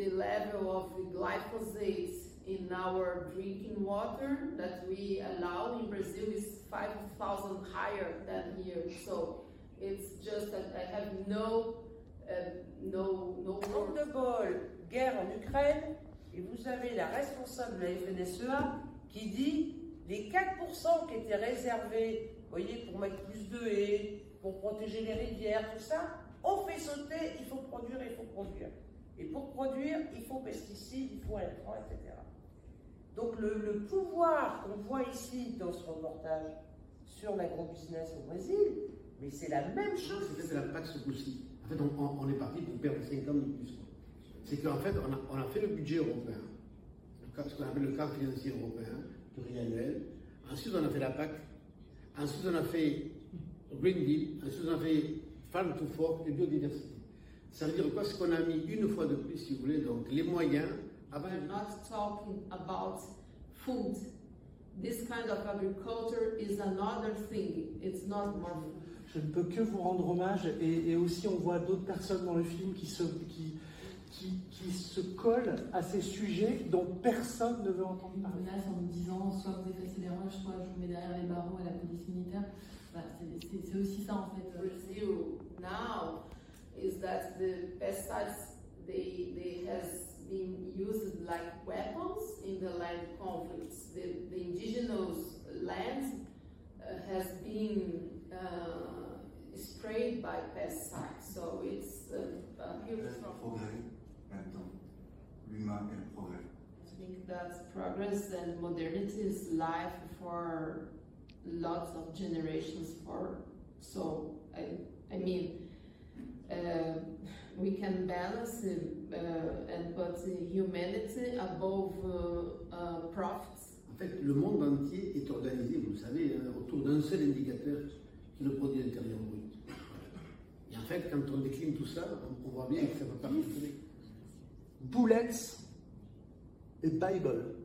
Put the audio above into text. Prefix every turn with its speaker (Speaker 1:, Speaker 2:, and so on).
Speaker 1: the level of glyphosate in our drinking water that we allow in Brazil is 5,000 higher than here. So it's just that I have no, uh, no, no
Speaker 2: Manque de bol, guerre en Ukraine, et vous avez la responsable de la FNSEA qui dit les 4% qui étaient réservés, voyez, pour mettre plus de haies, pour protéger les rivières, tout ça, on fait sauter, il faut produire, il faut produire. Et pour produire, il faut pesticides, il faut intrants, etc. Donc le, le pouvoir qu'on voit ici dans ce reportage sur l'agrobusiness au Brésil, mais c'est la même chose.
Speaker 3: C'était la PAC ce coup-ci. En fait, on, on- on est parti pour perdre 5 ans de plus. C'est qu'en fait, on a, on a fait le budget européen, ce qu'on appelle le cadre financier européen, pluriannuel. Ensuite, on a fait la PAC. Ensuite, on a fait Green Deal. Ensuite, on a fait Farm to Fork et biodiversité. Ça veut dire quoi Ce qu'on a mis une fois de plus, si vous voulez, donc les moyens avant.
Speaker 1: We're not talking about food. This kind of agriculture is another thing. It's not food.
Speaker 4: Je ne peux que vous rendre hommage et, et aussi on voit d'autres personnes dans le film qui se, qui, qui, qui se collent à ces sujets dont personne ne veut entendre
Speaker 5: une
Speaker 4: parler.
Speaker 5: menace en me disant soit vous effacez les roches, soit je vous mets derrière les barreaux à la police militaire. C'est c'est aussi ça en fait.
Speaker 1: Brazil like weapons in the land conflicts. The, the indigenous land uh, has been uh, sprayed by pesticides, so it's uh, a huge
Speaker 6: Le
Speaker 1: problem.
Speaker 6: progrès maintenant. L'humain et le progrès.
Speaker 1: I think that progress and modernity is life for lots of generations for so I, I mean uh, we can balance and put humanity above profits.
Speaker 3: En fait, le monde entier est organisé, vous le savez, hein, autour d'un seul indicateur qui est le produit intérieur brut. Et en fait, quand on décline tout ça, on, voit bien que ça ne peut pas fonctionner.
Speaker 4: Bullets et Bible.